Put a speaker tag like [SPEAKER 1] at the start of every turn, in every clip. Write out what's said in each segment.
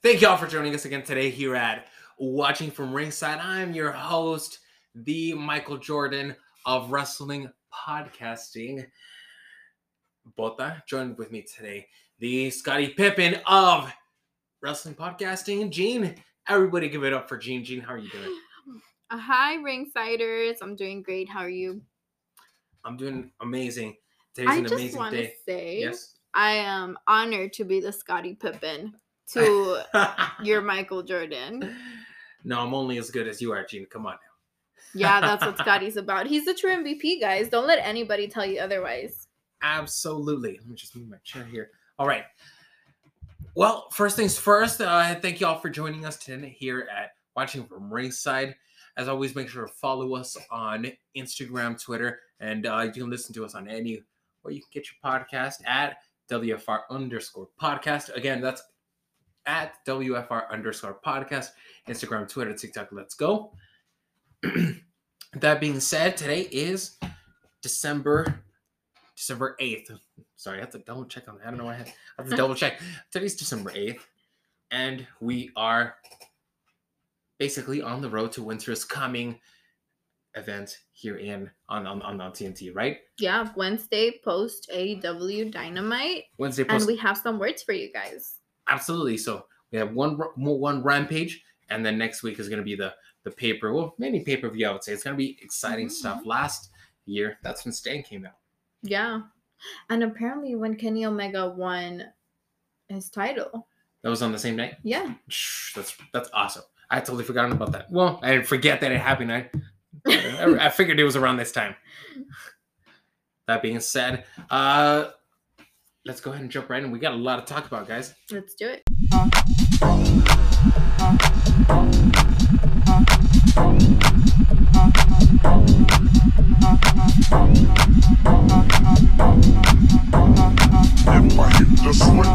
[SPEAKER 1] Thank y'all for joining us again today here at Watching from Ringside. I'm your host, the Michael Jordan of Wrestling Podcasting. Bota joined with me today, the Scottie Pippen of Wrestling Podcasting. Gene, everybody give it up for Gene. Gene, how are you doing?
[SPEAKER 2] Uh, hi, Ringsiders. I'm doing great. How are you?
[SPEAKER 1] I'm doing amazing. Today's
[SPEAKER 2] I
[SPEAKER 1] an
[SPEAKER 2] just
[SPEAKER 1] amazing
[SPEAKER 2] want to
[SPEAKER 1] day.
[SPEAKER 2] say
[SPEAKER 1] Yes.
[SPEAKER 2] I am honored to be the Scottie Pippen to your Michael Jordan.
[SPEAKER 1] no, I'm only as good as you are, Gene. Come on. Now.
[SPEAKER 2] yeah, that's what Scottie's about. He's the true MVP, guys. Don't let anybody tell you otherwise.
[SPEAKER 1] Absolutely. Let me just move my chair here. All right. Well, first things first, uh, thank you all for joining us today here at Watching from Ringside. As always, make sure to follow us on Instagram, Twitter, and uh, you can listen to us on any where you can get your podcast at WFR underscore podcast. Again, that's at WFR underscore podcast, Instagram, Twitter, TikTok. Let's go. that being said, today is December December 8th. Sorry, I have to double check on that. I don't know why I have, I have to double check. Today's December 8th, and we are basically on the road to Winter's Coming event here in on on, on, on TNT, right?
[SPEAKER 2] Yeah, Wednesday post AEW Dynamite,
[SPEAKER 1] Wednesday post- and
[SPEAKER 2] we have some words for you guys.
[SPEAKER 1] Absolutely. So we have one more one rampage, and then next week is gonna be the the paper. Well, many pay per view. I would say it's gonna be exciting
[SPEAKER 2] Mhm.
[SPEAKER 1] stuff. Last year, that's when Sting came out.
[SPEAKER 2] Yeah, and apparently when Kenny Omega won his title,
[SPEAKER 1] That was on the same night.
[SPEAKER 2] yeah,
[SPEAKER 1] That's that's awesome. I totally forgotten about that. Well, I didn't forget that it happened. I, I, I figured it was around this time. That being said, uh, let's go ahead and jump right in. We got a lot to talk about, guys.
[SPEAKER 2] let's do it.
[SPEAKER 3] If I hit the switch,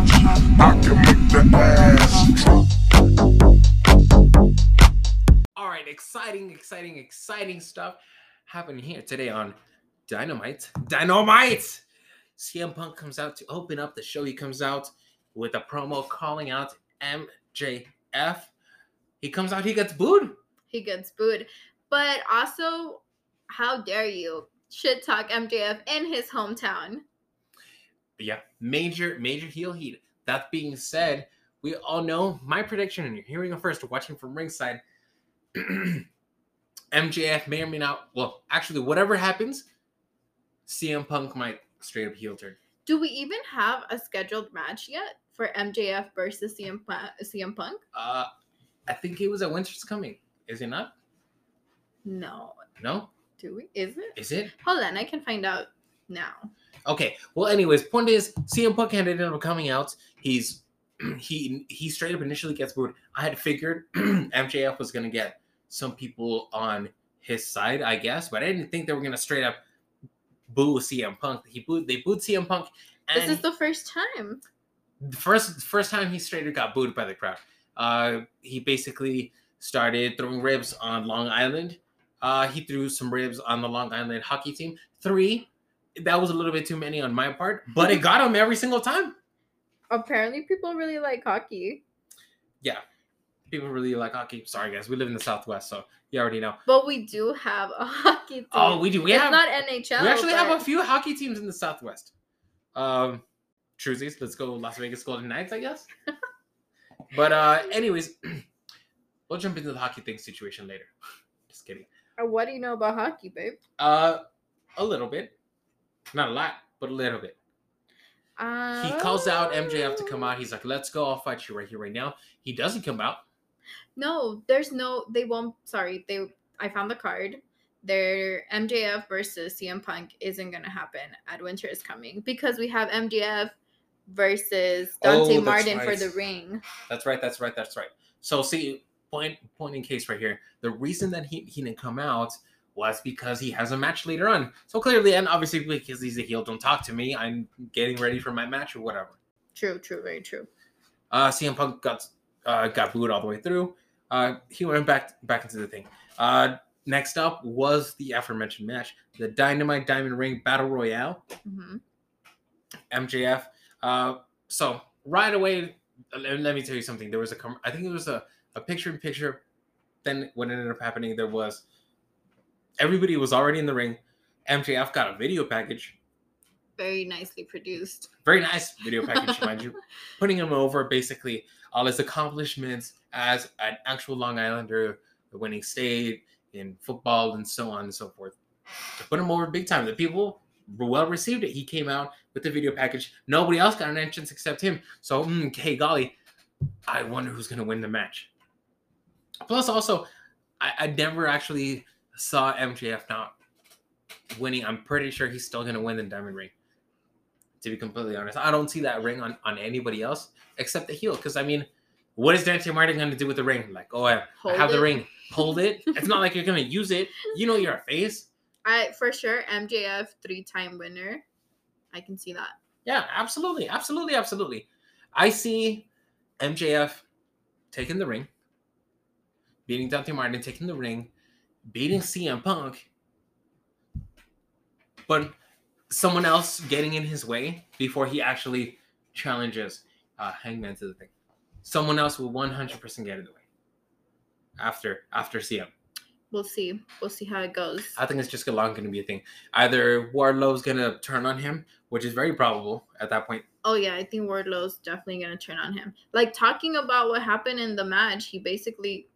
[SPEAKER 3] I can make the ass drop.
[SPEAKER 1] All right, exciting, exciting, exciting stuff happening here today on Dynamite. Dynamite! CM Punk comes out to open up the show. He comes out with a promo calling out MJF. He comes out, he gets booed.
[SPEAKER 2] he gets booed. But also, how dare you shit talk MJF in his hometown?
[SPEAKER 1] yeah, major, major heel heat. That being said, we all know my prediction, and you're hearing it first, watching from ringside. MJF may or may not. Well, actually, whatever happens, CM Punk might straight up heel turn.
[SPEAKER 2] Do we even have a scheduled match yet for MJF versus CM, Punk- CM Punk?
[SPEAKER 1] Uh, I think it was at Winter's Coming. Is it not?
[SPEAKER 2] No.
[SPEAKER 1] No,
[SPEAKER 2] Do we? Is it?
[SPEAKER 1] is it?
[SPEAKER 2] Hold on, I can find out now.
[SPEAKER 1] Okay. Well, anyways, point is, CM Punk ended up coming out. He's he he straight up initially gets booed. I had figured MJF was gonna get some people on his side, I guess, but I didn't think they were gonna straight up boo CM Punk. He booed they booed CM Punk,
[SPEAKER 2] This is the first time.
[SPEAKER 1] the first first time he straight up got booed by the crowd. Uh, he basically started throwing ribs on Long Island. Uh, he threw some ribs on the Long Island hockey team. Three, that was a little bit too many on my part, but it got him every single time.
[SPEAKER 2] Apparently, people really like hockey.
[SPEAKER 1] Yeah, people really like hockey. Sorry guys, we live in the Southwest, so you already know.
[SPEAKER 2] But we do have a hockey team.
[SPEAKER 1] Oh, we do. We
[SPEAKER 2] it's
[SPEAKER 1] have
[SPEAKER 2] not NHL.
[SPEAKER 1] we actually have a few hockey teams in the Southwest. Um, Truesies, let's go Las Vegas Golden Knights, I guess. but uh, anyways, we'll jump into the hockey thing situation later. Just kidding.
[SPEAKER 2] Uh, What do you know about hockey, babe?
[SPEAKER 1] Uh, a little bit, not a lot, but a little bit.
[SPEAKER 2] Uh,
[SPEAKER 1] He calls out MJF to come out. He's like, "Let's go. I'll fight you right here, right now." He doesn't come out.
[SPEAKER 2] No, there's no. They won't. Sorry, they. I found the card. Their MJF versus CM Punk isn't gonna happen at Winter is Coming because we have MJF versus Dante
[SPEAKER 1] Oh,
[SPEAKER 2] Martin for the ring.
[SPEAKER 1] That's right. That's right. That's right. So see, point point in case right here. The reason that he he didn't come out was because he has a match later on. So clearly, and obviously because he's a heel, don't talk to me. I'm getting ready for my match or whatever.
[SPEAKER 2] True, true, very true.
[SPEAKER 1] Uh, CM Punk got uh, got booed all the way through. Uh, he went back back into the thing. Uh, next up was the aforementioned match, the Dynamite Diamond Ring Battle Royale.
[SPEAKER 2] hmm
[SPEAKER 1] MJF. Uh, so right away, let, let me tell you something. There was a, com- I think it was a, a picture in picture. Then what ended up happening, there was everybody was already in the ring. MJF got a video package,
[SPEAKER 2] Very nicely produced.
[SPEAKER 1] very nice video package, mind you, putting him over basically all his accomplishments as an actual Long Islander, the winning state in football, and so on and so forth. To put him over big time. The people well received it. He came out with the video package. Nobody else got an entrance except him. So, mm, hey, golly, I wonder who's going to win the match. Plus, also, I, I never actually saw MJF not winning. I'm pretty sure he's still going to win the Diamond Ring. To be completely honest, I don't see that ring on, on anybody else except the heel. Because, I mean, what is Dante Martin going to do with the ring? Like, oh, I, I have the ring. Hold it. It's not like you're going to use it. You know you're a face.
[SPEAKER 2] I for sure MJF three time winner. I can see that.
[SPEAKER 1] Yeah, absolutely, absolutely, absolutely. I see MJF taking the ring, beating Dante Martin, taking the ring, beating CM Punk, but someone else getting in his way before he actually challenges uh, Hangman to the thing. Someone else will 100% get in the way after after CM.
[SPEAKER 2] We'll see. We'll see how it goes.
[SPEAKER 1] I think it's just long going to be a thing. Either Wardlow's going to turn on him, which is very probable at that point.
[SPEAKER 2] Oh yeah, I think Wardlow's definitely gonna turn on him. Like talking about what happened in the match, he basically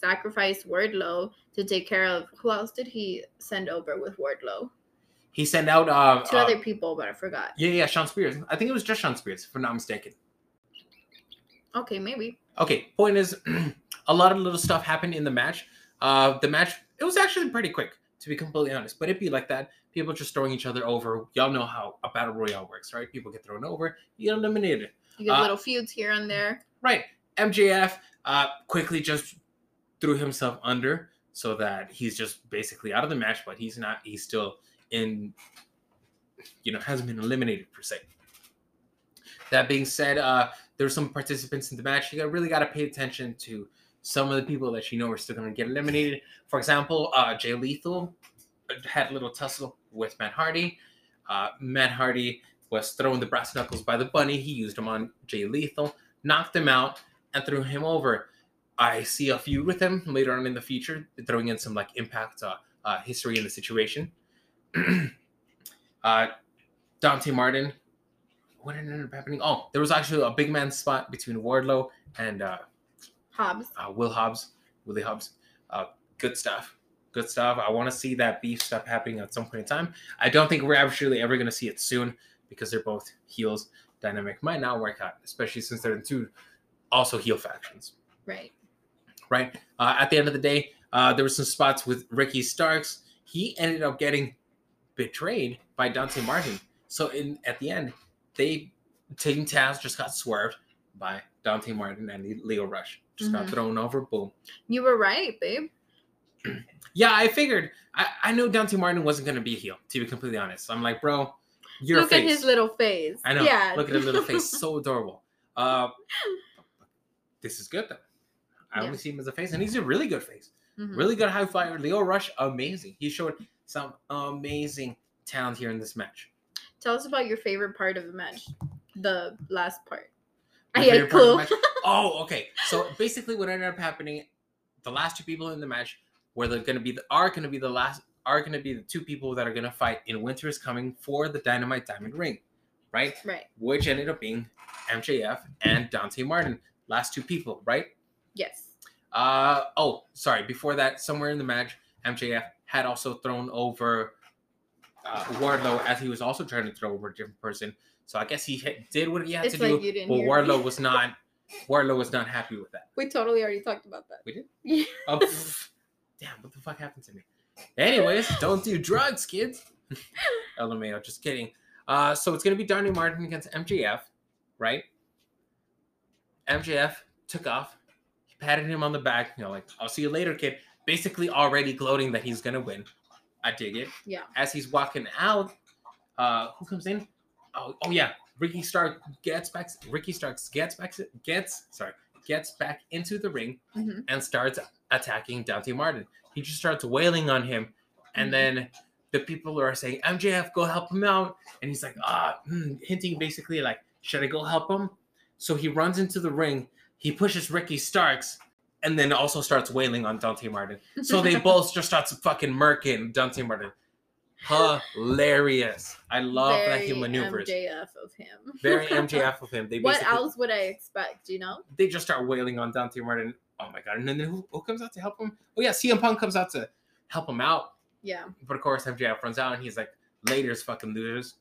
[SPEAKER 2] sacrificed Wardlow to take care of who else did he send over with Wardlow?
[SPEAKER 1] He sent out uh,
[SPEAKER 2] Two
[SPEAKER 1] uh,
[SPEAKER 2] other people, but I forgot.
[SPEAKER 1] Yeah, yeah, Shawn Spears. I think it was just Shawn Spears, if I'm not mistaken.
[SPEAKER 2] Okay, maybe.
[SPEAKER 1] Okay, point is, a lot of little stuff happened in the match. Uh, the match, it was actually pretty quick, to be completely honest. But it'd be like that. People just throwing each other over. Y'all know how a battle royale works, right? People get thrown over, you get eliminated.
[SPEAKER 2] You get
[SPEAKER 1] Uh,
[SPEAKER 2] little feuds here and there.
[SPEAKER 1] Right. MJF uh, quickly just threw himself under so that he's just basically out of the match, but he's not, he's still in, you know, hasn't been eliminated per se. That being said, uh, there's some participants in the match. You really got to pay attention to some of the people that you know are still going to get eliminated. For example, uh, Jay Lethal had a little tussle with Matt Hardy. Uh, Matt Hardy was throwing the brass knuckles by the bunny. He used them on Jay Lethal, knocked him out, and threw him over. I see a feud with him later on in the future, throwing in some like impact uh, uh, history in the situation. uh, Dante Martin. What ended up happening? Oh, there was actually a big man spot between Wardlow and uh,
[SPEAKER 2] Hobbs.
[SPEAKER 1] uh, Will Hobbs, Willie Hobbs. Uh, good stuff. Good stuff. I want to see that beef stuff happening at some point in time. I don't think we're actually ever going to see it soon because they're both heels. Dynamic might not work out, especially since they're in two also heel factions,
[SPEAKER 2] Right.
[SPEAKER 1] right? Uh, at the end of the day, uh, there were some spots with Ricky Starks. He ended up getting betrayed by Dante Martin. So in at the end, they Team Taz just got swerved by Dante Martin and Lio Rush. Just got
[SPEAKER 2] Mhm.
[SPEAKER 1] thrown over. Boom.
[SPEAKER 2] You were right, babe.
[SPEAKER 1] Yeah, I figured. I, I knew Dante Martin wasn't going to be a heel, to be completely honest. I'm like, bro, you're
[SPEAKER 2] Look
[SPEAKER 1] a
[SPEAKER 2] at his little face.
[SPEAKER 1] I know.
[SPEAKER 2] Yeah.
[SPEAKER 1] Look at his little face. So adorable. Uh, this is good, though. I
[SPEAKER 2] Yeah.
[SPEAKER 1] only see him as a face, and he's a really good face.
[SPEAKER 2] Mhm.
[SPEAKER 1] Really good high flyer. Lio Rush, amazing. He showed some amazing talent here in this match.
[SPEAKER 2] Tell us about your favorite part of the match. The last part.
[SPEAKER 1] My
[SPEAKER 2] I get
[SPEAKER 1] favorite part of the
[SPEAKER 2] clue.
[SPEAKER 1] Oh, okay. So basically, what ended up happening, the last two people in the match were going to be the are going to be the last are going to be the two people that are going to fight in Winter is Coming for the Dynamite Diamond Ring, right?
[SPEAKER 2] Right.
[SPEAKER 1] Which ended up being MJF and Dante Martin, last two people, right?
[SPEAKER 2] Yes.
[SPEAKER 1] Uh oh, sorry. Before that, somewhere in the match, MJF had also thrown over uh, Wardlow as he was also trying to throw over a different person. So I guess he hit, did what he had
[SPEAKER 2] It's
[SPEAKER 1] to
[SPEAKER 2] like
[SPEAKER 1] do, but Wardlow
[SPEAKER 2] me.
[SPEAKER 1] was not. Wardlow was not happy with that.
[SPEAKER 2] We totally already talked about that.
[SPEAKER 1] We did?
[SPEAKER 2] Yeah.
[SPEAKER 1] Oh, damn! What the fuck happened to me? Anyways, don't do drugs, kids. LMAO, just kidding. Uh, so it's gonna be Donnie Martin against MJF, right? MJF took off. He patted him on the back. You know, like I'll see you later, kid. Basically, already gloating that he's gonna win. I dig it.
[SPEAKER 2] Yeah.
[SPEAKER 1] As he's walking out, uh, who comes in? Oh, oh yeah, Ricky Stark gets back. Ricky Starks gets back. Gets sorry, gets back into the ring
[SPEAKER 2] hmm
[SPEAKER 1] and starts attacking Dante Martin. He just starts wailing on him, and
[SPEAKER 2] Mhm.
[SPEAKER 1] then the people are saying, "MJF, go help him out," and he's like, "Ah," hmm, hinting basically like, "Should I go help him?" So he runs into the ring. He pushes Ricky Starks, and then also starts wailing on Dante Martin. So they both just start fucking murking Dante Martin. Hilarious. I love that he
[SPEAKER 2] Very
[SPEAKER 1] maneuvers.
[SPEAKER 2] MJF of him.
[SPEAKER 1] Very MJF of him. They
[SPEAKER 2] what else would I expect? You know?
[SPEAKER 1] they just start wailing on Dante Martin. Oh my god! And then who, who comes out to help him? Oh yeah, CM Punk comes out to help him out.
[SPEAKER 2] Yeah.
[SPEAKER 1] But of course, MJF runs out and he's like, "Later's fucking losers,"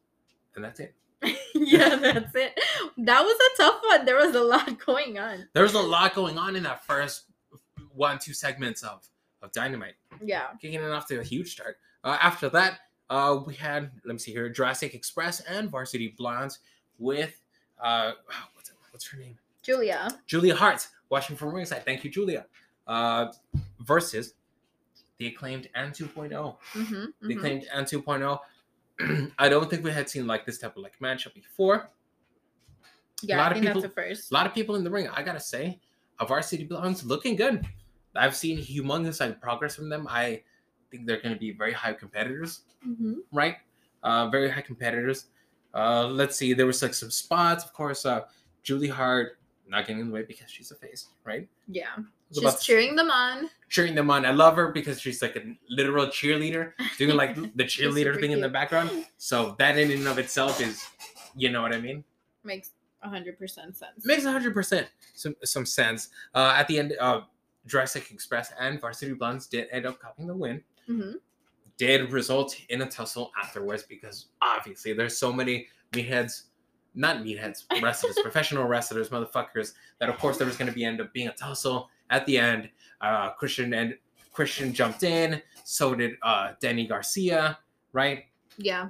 [SPEAKER 1] and that's it.
[SPEAKER 2] yeah, that's it. That was a tough one. There was a lot going on.
[SPEAKER 1] There was a lot going on in that first one, two segments of of Dynamite,
[SPEAKER 2] Yeah.
[SPEAKER 1] kicking it off to a huge start. Uh, after that, uh, we had let me see here, Jurassic Express and Varsity Blondes with uh, what's what's her name?
[SPEAKER 2] Julia.
[SPEAKER 1] Julia Hart, watching from ringside. Thank you, Julia. Uh, versus the acclaimed and 2.0.
[SPEAKER 2] Mm-hmm,
[SPEAKER 1] The acclaimed and 2.0. I don't think we had seen like this type of like matchup before.
[SPEAKER 2] Yeah,
[SPEAKER 1] lot
[SPEAKER 2] I
[SPEAKER 1] of
[SPEAKER 2] think
[SPEAKER 1] people-
[SPEAKER 2] that's the first.
[SPEAKER 1] A lot of people in the ring. I gotta say, a Varsity Blondes looking good. I've seen humongous like progress from them. I think they're gonna be very high competitors,
[SPEAKER 2] Mm-hmm.
[SPEAKER 1] right? Uh, very high competitors. Uh, let's see. There was like some spots, of course. Uh, Julie Hart not getting in the way because she's a face, right?
[SPEAKER 2] Yeah.
[SPEAKER 1] I was about
[SPEAKER 2] She's cheering them on.
[SPEAKER 1] cheering them on. I love her because she's like a literal cheerleader, doing like the cheerleader thing in the background. So that in and of itself is, you know what I mean?
[SPEAKER 2] Makes hundred percent sense.
[SPEAKER 1] Makes hundred percent some some sense. Uh, at the end, uh, Jurassic Express and Varsity Blondes did end up copying the win.
[SPEAKER 2] hmm
[SPEAKER 1] Did result in a tussle afterwards because obviously there's so many meatheads, not meatheads, wrestlers, professional wrestlers, motherfuckers. That of course there was going to be end up being a tussle at the end. Uh, Christian and Christian jumped in. So did uh, Danny Garcia. Right?
[SPEAKER 2] Yeah.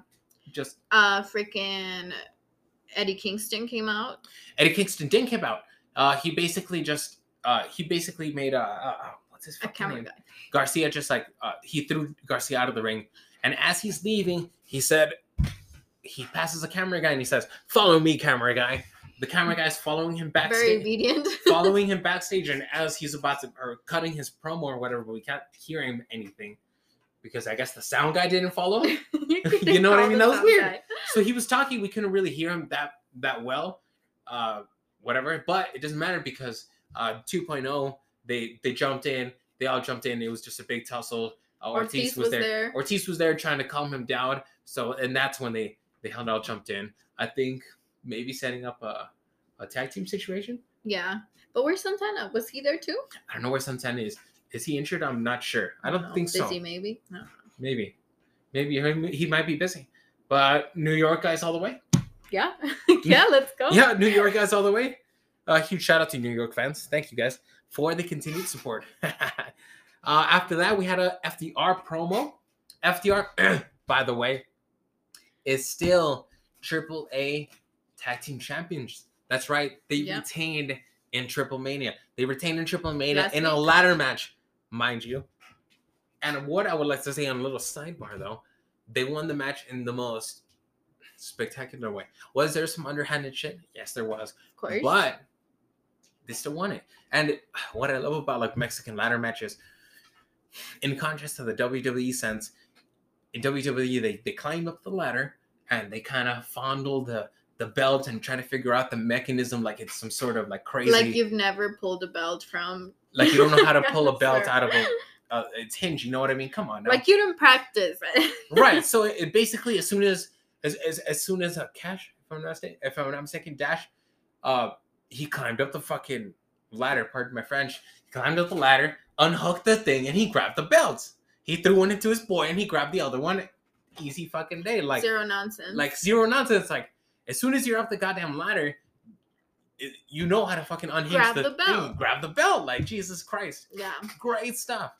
[SPEAKER 1] Just
[SPEAKER 2] Uh, freaking Eddie Kingston came out.
[SPEAKER 1] Eddie Kingston didn't come out. Uh, he basically just uh, he basically made a uh, what's his fucking
[SPEAKER 2] camera
[SPEAKER 1] name?
[SPEAKER 2] guy.
[SPEAKER 1] Garcia just like uh, he threw Garcia out of the ring, and as he's leaving, he said he passes a camera guy and he says, "Follow me, camera guy." The camera guy's following him
[SPEAKER 2] Very
[SPEAKER 1] backstage,
[SPEAKER 2] obedient.
[SPEAKER 1] following him backstage, and as he's about to or cutting his promo or whatever, but we can't hear him anything because I guess the sound guy didn't follow. You know what I mean? That was weird. so he was talking we couldn't really hear him that that well uh whatever but it doesn't matter because uh 2.0 they they jumped in they all jumped in it was just a big tussle uh,
[SPEAKER 2] Ortiz, was there.
[SPEAKER 1] ortiz was there trying to calm him down so and that's when they they held all jumped in i think maybe setting up a a tag team situation
[SPEAKER 2] Yeah. But where's Santana? Was he there too?
[SPEAKER 1] i don't know where santana is is he injured i'm not sure i don't
[SPEAKER 2] know.
[SPEAKER 1] think so
[SPEAKER 2] Busy maybe. No.
[SPEAKER 1] maybe maybe he might be busy but new york guys all the way
[SPEAKER 2] Yeah. yeah, let's go.
[SPEAKER 1] yeah, New York guys all the way. Uh, huge shout out to New York fans. Thank you guys for the continued support. uh, after that, we had a FTR promo. FTR, by the way, is still Triple A Tag Team Champions. That's right. They
[SPEAKER 2] Yeah.
[SPEAKER 1] retained in Triplemania. They retained in Triplemania
[SPEAKER 2] Last
[SPEAKER 1] in a ladder match, mind you. And what I would like to say on a little sidebar though, they won the match in the most spectacular way. Was there some underhanded shit? Yes, there was.
[SPEAKER 2] Of course.
[SPEAKER 1] But they still won it. And what I love about like Mexican ladder matches, in contrast to the WWE sense, in WWE they, they climb up the ladder and they kind of fondle the the belt and try to figure out the mechanism like it's some sort of like crazy
[SPEAKER 2] like you've never pulled a belt from
[SPEAKER 1] like you don't know how to pull a belt out of a uh, its hinge. You know what I mean? Come on, now.
[SPEAKER 2] like you didn't practice it.
[SPEAKER 1] right. So it, it basically as soon as as as, as soon as a cash, if I'm not mistaken, if I'm not mistaken, Dax, uh, he climbed up the fucking ladder. Pardon my French. He climbed up the ladder, unhooked the thing, and he grabbed the belt. He threw one into his boy, and he grabbed the other one. Easy fucking day. Like
[SPEAKER 2] Zero nonsense.
[SPEAKER 1] like zero nonsense. Like as soon as you're up the goddamn ladder. it- You know how to fucking unhinge
[SPEAKER 2] Grab
[SPEAKER 1] the,
[SPEAKER 2] the belt.
[SPEAKER 1] thing. Grab the belt, like Jesus Christ!
[SPEAKER 2] yeah.
[SPEAKER 1] Great stuff,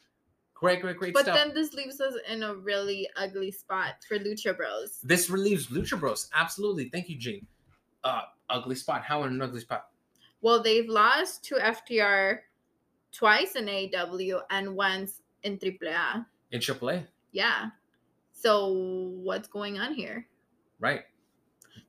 [SPEAKER 1] great, great, great
[SPEAKER 2] But
[SPEAKER 1] stuff.
[SPEAKER 2] then this leaves us in a really ugly spot for Lucha Bros.
[SPEAKER 1] This relieves Lucha Bros. Absolutely. Thank you, Gene. Uh, ugly spot. How in an ugly spot?
[SPEAKER 2] Well, they've lost to FTR twice in AEW and once in AAA.
[SPEAKER 1] In AAA,
[SPEAKER 2] Yeah. So what's going on here?
[SPEAKER 1] right?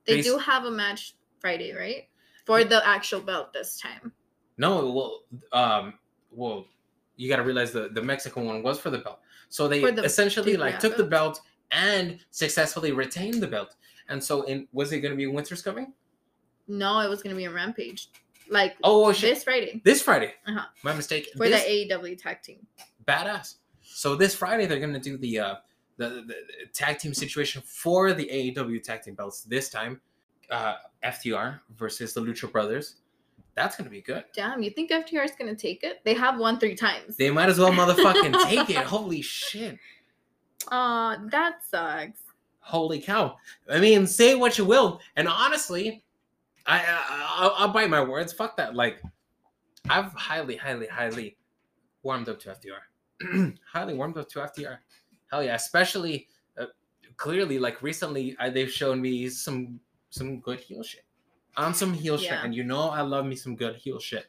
[SPEAKER 2] They
[SPEAKER 1] Bas-
[SPEAKER 2] do have a match Friday, right? For the actual belt this time.
[SPEAKER 1] No, well, um, well, you got to realize the the Mexican one was for the belt. So they
[SPEAKER 2] the
[SPEAKER 1] essentially like took the
[SPEAKER 2] belt.
[SPEAKER 1] belt and successfully retained the belt. And so, in was it going to be Winter's coming?
[SPEAKER 2] No, it was gonna be a Rampage, like
[SPEAKER 1] Oh shit!
[SPEAKER 2] this Friday
[SPEAKER 1] This Friday.
[SPEAKER 2] Uh-huh.
[SPEAKER 1] My mistake.
[SPEAKER 2] for
[SPEAKER 1] this,
[SPEAKER 2] the AEW tag team.
[SPEAKER 1] badass. So this Friday they're gonna do the uh the, the, the tag team situation for the AEW tag team belts. This time, uh FTR versus the Lucha Brothers. That's gonna be good.
[SPEAKER 2] Damn, you think FTR is gonna take it? They have won three times.
[SPEAKER 1] They might as well motherfucking take it. Holy shit.
[SPEAKER 2] Aw, that sucks.
[SPEAKER 1] Holy cow. I mean, say what you will. And honestly, I, I I'll, I'll bite my words. Fuck that. Like, I've highly, highly, highly warmed up to FTR. highly warmed up to FTR. Hell yeah. Especially, uh, clearly, like recently, I, they've shown me some some good heel shit. On some heel shit. And you know I love me some good heel shit.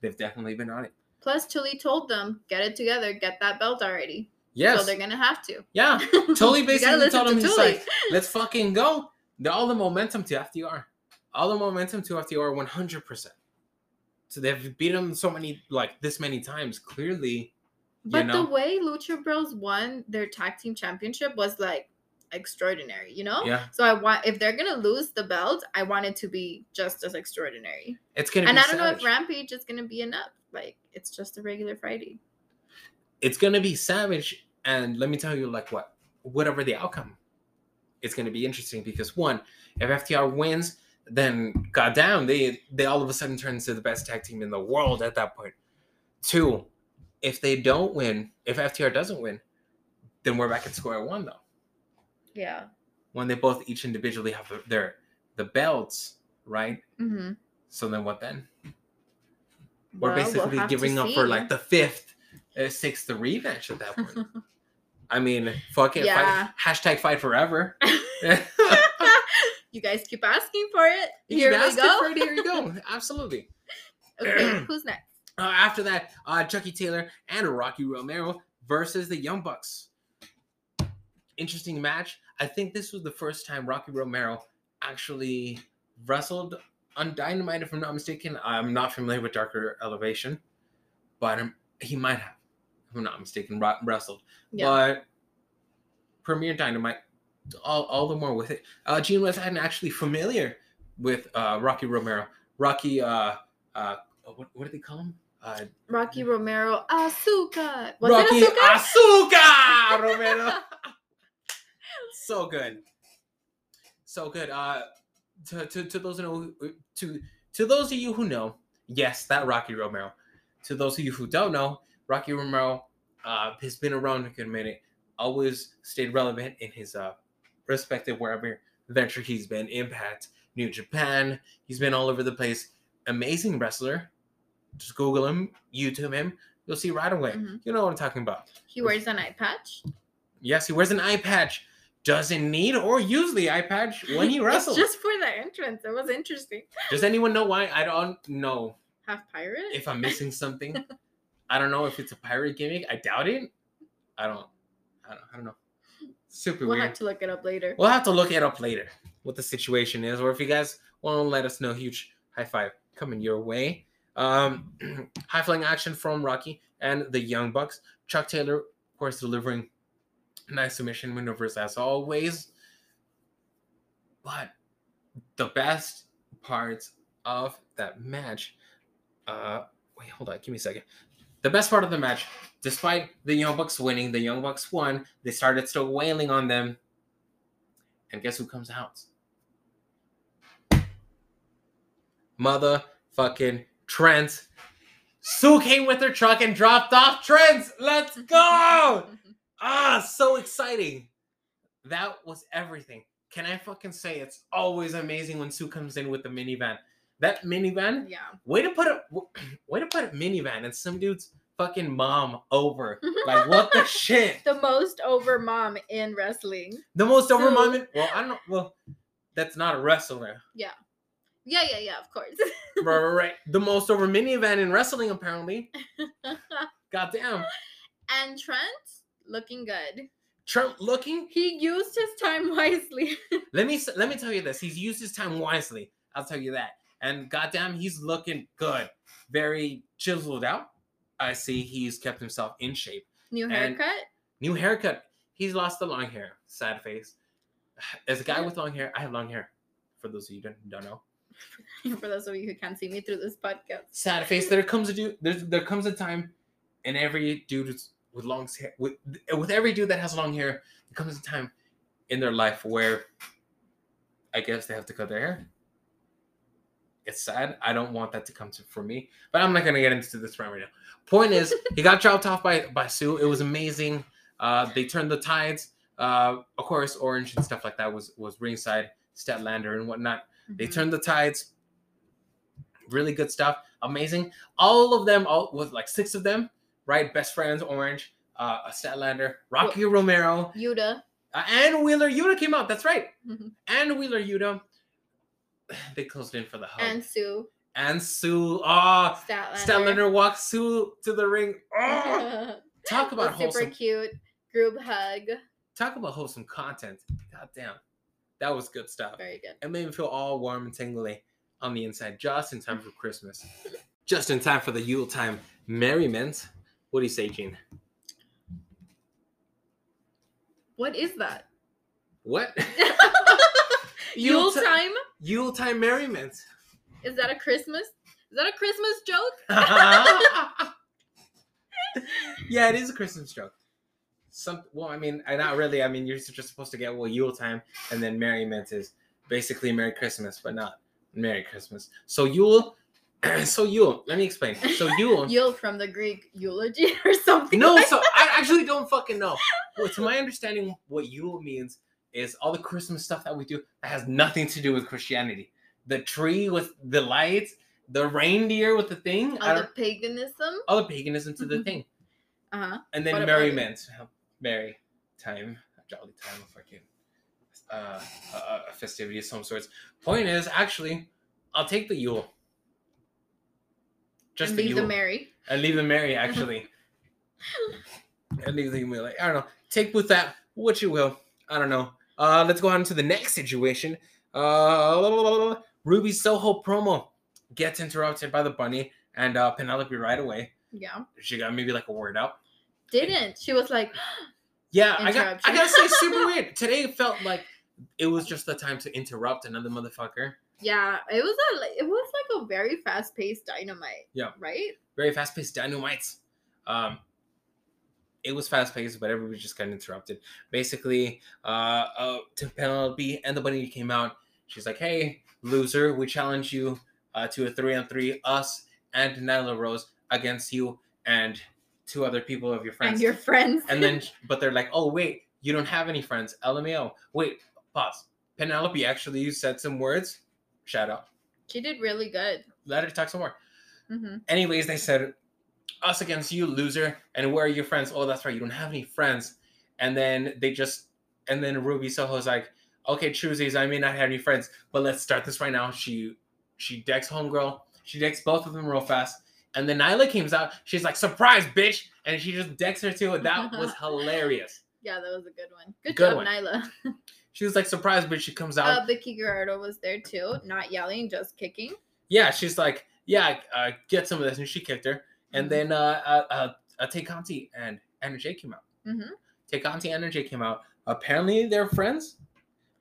[SPEAKER 1] They've definitely been on it.
[SPEAKER 2] Plus, Tully told them, "Get it together, get that belt already."
[SPEAKER 1] Yes.
[SPEAKER 2] So they're gonna have to.
[SPEAKER 1] yeah. Tully basically told
[SPEAKER 2] to
[SPEAKER 1] him, he's like, let's fucking go. The, all the momentum to FTR. All the momentum to FTR 100%. So they've beat him so many, like this many times. Clearly, you
[SPEAKER 2] But
[SPEAKER 1] know.
[SPEAKER 2] the way Lucha Bros won their tag team championship was like extraordinary, you know?
[SPEAKER 1] yeah,
[SPEAKER 2] So I want if they're gonna lose the belt, I want it to be just as extraordinary.
[SPEAKER 1] it's gonna
[SPEAKER 2] And I don't know if Rampage is gonna be enough. Like it's just a regular Friday.
[SPEAKER 1] it's gonna be savage. And let me tell you, like what, whatever the outcome, it's gonna be interesting because one, if FTR wins, then goddamn, they they all of a sudden turn into the best tag team in the world at that point. Two, if they don't win, if FTR doesn't win, then we're back at square one though.
[SPEAKER 2] Yeah.
[SPEAKER 1] When they both each individually have their the belts, right?
[SPEAKER 2] Mm-hmm.
[SPEAKER 1] So then what then? We're basically giving up for like the fifth, uh, sixth rematch at that point. I mean, fuck it.
[SPEAKER 2] Yeah.
[SPEAKER 1] Fight, hashtag fight forever.
[SPEAKER 2] you guys keep asking for it.
[SPEAKER 1] You
[SPEAKER 2] Here we go.
[SPEAKER 1] it, here you go. Absolutely.
[SPEAKER 2] Okay, who's next?
[SPEAKER 1] Uh, after that, uh, Chucky Taylor and Rocky Romero versus the Young Bucks. Interesting match. I think this was the first time Rocky Romero actually wrestled on Dynamite, if I'm not mistaken. I'm not familiar with Darker Elevation, but um, he might have, if I'm not mistaken, wrestled.
[SPEAKER 2] Yeah.
[SPEAKER 1] But Premier Dynamite, all, all the more with it. Uh, Gene was actually familiar with uh, Rocky Romero. Rocky, uh, uh, what, what did they call him? Uh,
[SPEAKER 2] Rocky Romero Azucar. Was
[SPEAKER 1] Rocky
[SPEAKER 2] Azucar?
[SPEAKER 1] Azucar Romero. so good, so good. Uh, to, to, to those who know, to to those of you who know, yes, that Rocky Romero. To those of you who don't know, Rocky Romero uh, has been around a good minute. Always stayed relevant in his uh, respective wherever venture he's been. Impact, New Japan. He's been all over the place. Amazing wrestler. Just Google him, YouTube him. You'll see right away.
[SPEAKER 2] Mhm.
[SPEAKER 1] You know what I'm talking about.
[SPEAKER 2] He wears an eye patch.
[SPEAKER 1] Yes, he wears an eye patch. Doesn't need or use the eye patch when he wrestles.
[SPEAKER 2] Just for the entrance. It was interesting.
[SPEAKER 1] Does anyone know why? I don't know
[SPEAKER 2] Half pirate.
[SPEAKER 1] if I'm missing something. I don't know if it's a pirate gimmick. I doubt it. I don't. I don't. I don't know. Super
[SPEAKER 2] we'll
[SPEAKER 1] weird.
[SPEAKER 2] have to look it up later.
[SPEAKER 1] We'll have to look it up later what the situation is, or if you guys want to let us know, huge high five coming your way. Um, high flying action from Rocky and the Young Bucks. Chuck Taylor, of course, delivering nice submission maneuvers as always. But the best parts of that match, uh, wait, hold on, give me a second. The best part of the match, despite the Young Bucks winning, the Young Bucks won. They started still wailing on them. And guess who comes out? Motherfucking Trent. Sue came with her truck and dropped off Trent. Let's go. ah, so exciting. That was everything. Can I fucking say it's always amazing when Sue comes in with the minivan? That minivan,
[SPEAKER 2] yeah.
[SPEAKER 1] way to put a way to put a minivan and some dude's fucking mom over. Like what the shit?
[SPEAKER 2] The most over mom in wrestling.
[SPEAKER 1] The most over
[SPEAKER 2] mom
[SPEAKER 1] moment. Well, I don't know. Well, that's not a wrestler.
[SPEAKER 2] Yeah, yeah, yeah, yeah, of course.
[SPEAKER 1] right, right, right. The most over minivan in wrestling, apparently. Goddamn.
[SPEAKER 2] and Trent looking good.
[SPEAKER 1] Trump looking.
[SPEAKER 2] He used his time wisely.
[SPEAKER 1] Let me let me tell you this. He's used his time wisely. I'll tell you that. And goddamn, he's looking good. Very chiseled out. I see he's kept himself in shape.
[SPEAKER 2] New
[SPEAKER 1] And-
[SPEAKER 2] haircut.
[SPEAKER 1] New haircut. He's lost the long hair. Sad face. As a guy with long hair, I have long hair. For those of you who don't, know,
[SPEAKER 2] For those of you who can't see me through this podcast.
[SPEAKER 1] sad face. There comes a dude. There's there comes a time, in every dude with- with long hair, with with every dude that has long hair, there comes a time in their life where, I guess they have to cut their hair. It's sad. I don't want that to come to for me, but I'm not gonna get into this right now. Point is, he got dropped off by by Sue. It was amazing. Uh, they turned the tides. Uh, of course, Orange and stuff like that was was ringside, Statlander and whatnot. They
[SPEAKER 2] Mhm.
[SPEAKER 1] turned the tides. Really good stuff. Amazing. All of them, all was like six of them, right? Best friends, Orange, uh, a Statlander, Rocky Romero,
[SPEAKER 2] Yuta.
[SPEAKER 1] uh, and Wheeler Yuta came out. That's right.
[SPEAKER 2] Mhm.
[SPEAKER 1] And Wheeler Yuta. They closed in for the hug.
[SPEAKER 2] and Sue.
[SPEAKER 1] And Sue. Oh,
[SPEAKER 2] Statlander.
[SPEAKER 1] Statlander walks Sue to the ring. Oh, talk about
[SPEAKER 2] Was super
[SPEAKER 1] wholesome.
[SPEAKER 2] cute group hug.
[SPEAKER 1] Talk about wholesome content. God damn, that was good stuff.
[SPEAKER 2] Very good.
[SPEAKER 1] It made me feel all warm and tingly on the inside, just in time for Christmas. Just in time for the Yule time merriment. What do you say, Gene?
[SPEAKER 2] What is that?
[SPEAKER 1] What?
[SPEAKER 2] Yule time?
[SPEAKER 1] Yule time merriment.
[SPEAKER 2] Is that a Christmas? Is that a Christmas joke?
[SPEAKER 1] yeah, it is a Christmas joke. Some well, I mean, I not really. I mean, you're just supposed to get well Yule time, and then merriment is basically Merry Christmas, but not Merry Christmas. So Yule, so Yule. Let me explain. So Yule.
[SPEAKER 2] Yule from the Greek eulogy or something.
[SPEAKER 1] No,
[SPEAKER 2] like
[SPEAKER 1] so I actually don't fucking know. Well, to my understanding, what Yule means is all the Christmas stuff that we do that has nothing to do with Christianity. The tree with the lights, the reindeer with the thing,
[SPEAKER 2] all the paganism.
[SPEAKER 1] all the paganism to the
[SPEAKER 2] Mhm.
[SPEAKER 1] thing,
[SPEAKER 2] Uh huh.
[SPEAKER 1] and then
[SPEAKER 2] about
[SPEAKER 1] merriment, merry time, a jolly time of fucking uh, a, a festivity of some sorts. Point is, actually, I'll take the Yule. Just
[SPEAKER 2] and
[SPEAKER 1] the
[SPEAKER 2] leave
[SPEAKER 1] Yule
[SPEAKER 2] the merry.
[SPEAKER 1] and leave them merry actually and leave them like i don't know take with that what you will i don't know uh let's go on to the next situation uh ruby soho promo gets interrupted by the bunny and uh penelope right away
[SPEAKER 2] Yeah.
[SPEAKER 1] she got maybe like a word out
[SPEAKER 2] Didn't. She was like,
[SPEAKER 1] yeah i got i gotta say super weird today felt like it was just the time to interrupt another motherfucker
[SPEAKER 2] yeah, it was a it was like a very fast paced dynamite.
[SPEAKER 1] Yeah.
[SPEAKER 2] Right?
[SPEAKER 1] very fast paced dynamites. Um, it was fast paced, but everybody just got interrupted. Basically, uh, uh, to Penelope and the bunny came out. She's like, "Hey, loser, we challenge you uh, to a three on three, us and Nyla Rose against you and two other people of your friends."
[SPEAKER 2] And your friends.
[SPEAKER 1] And then, but they're like, "Oh wait, you don't have any friends." LMAO. Wait, pause. Penelope actually said some words. Shout out.
[SPEAKER 2] she did really good.
[SPEAKER 1] Let her talk some more.
[SPEAKER 2] hmm
[SPEAKER 1] Anyways, they said, us against you, loser. And where are your friends? Oh, that's right. You don't have any friends. And then they just, and then Ruby Soho's like, okay, Truesies, I may not have any friends, but let's start this right now. She, she decks Homegirl. She decks both of them real fast. And then Nyla comes out. She's like, surprise, bitch. And she just decks her too. That was hilarious.
[SPEAKER 2] Yeah, that was a good one. Good,
[SPEAKER 1] Good
[SPEAKER 2] job,
[SPEAKER 1] one.
[SPEAKER 2] Nyla.
[SPEAKER 1] She was like, surprise, bitch. She comes out.
[SPEAKER 2] Uh, Vickie Guerrero was there too, not yelling, just kicking.
[SPEAKER 1] yeah, she's like, yeah, uh, get some of this. And she kicked her. And
[SPEAKER 2] Mhm.
[SPEAKER 1] then uh, uh, uh, uh, Tay Conti and Jay came out.
[SPEAKER 2] Mm-hmm.
[SPEAKER 1] Tekanti Energy came out. Apparently they're friends,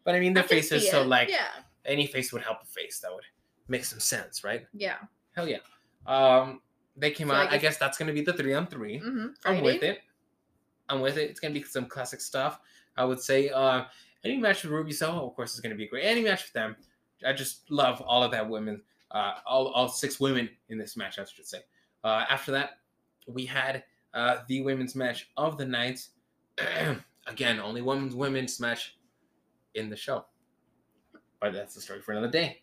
[SPEAKER 1] but I mean their
[SPEAKER 2] I
[SPEAKER 1] faces, so like
[SPEAKER 2] yeah,
[SPEAKER 1] any face would help a face. That would make some sense, right?
[SPEAKER 2] yeah.
[SPEAKER 1] Hell yeah. Um, they came
[SPEAKER 2] So
[SPEAKER 1] out. I guess,
[SPEAKER 2] guess-
[SPEAKER 1] that's gonna be the three on 3
[SPEAKER 2] Mm-hmm.
[SPEAKER 1] I'm with it. I'm with it. It's gonna be some classic stuff. I would say. Uh, any match with Ruby Soho, of course, is gonna be great. Any match with them, I just love all of that women. Uh, all all six women in this match, I should say. Uh, after that, we had uh, the women's match of the night. Again, only women's women's match in the show. But that's the story for another day.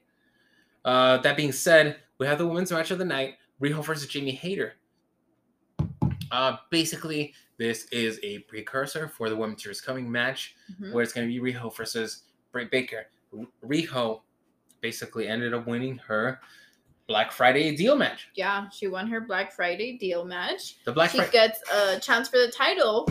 [SPEAKER 1] Uh, that being said, we have the women's match of the night: Riho versus Jamie Hayter. Uh, basically, this is a precursor for the Women's Series Coming match,
[SPEAKER 2] Mhm.
[SPEAKER 1] where it's going to be Riho versus Britt Baker. Riho basically ended up winning her Black Friday deal match.
[SPEAKER 2] Yeah, she won her Black Friday deal match.
[SPEAKER 1] The Black
[SPEAKER 2] she gets a chance for the title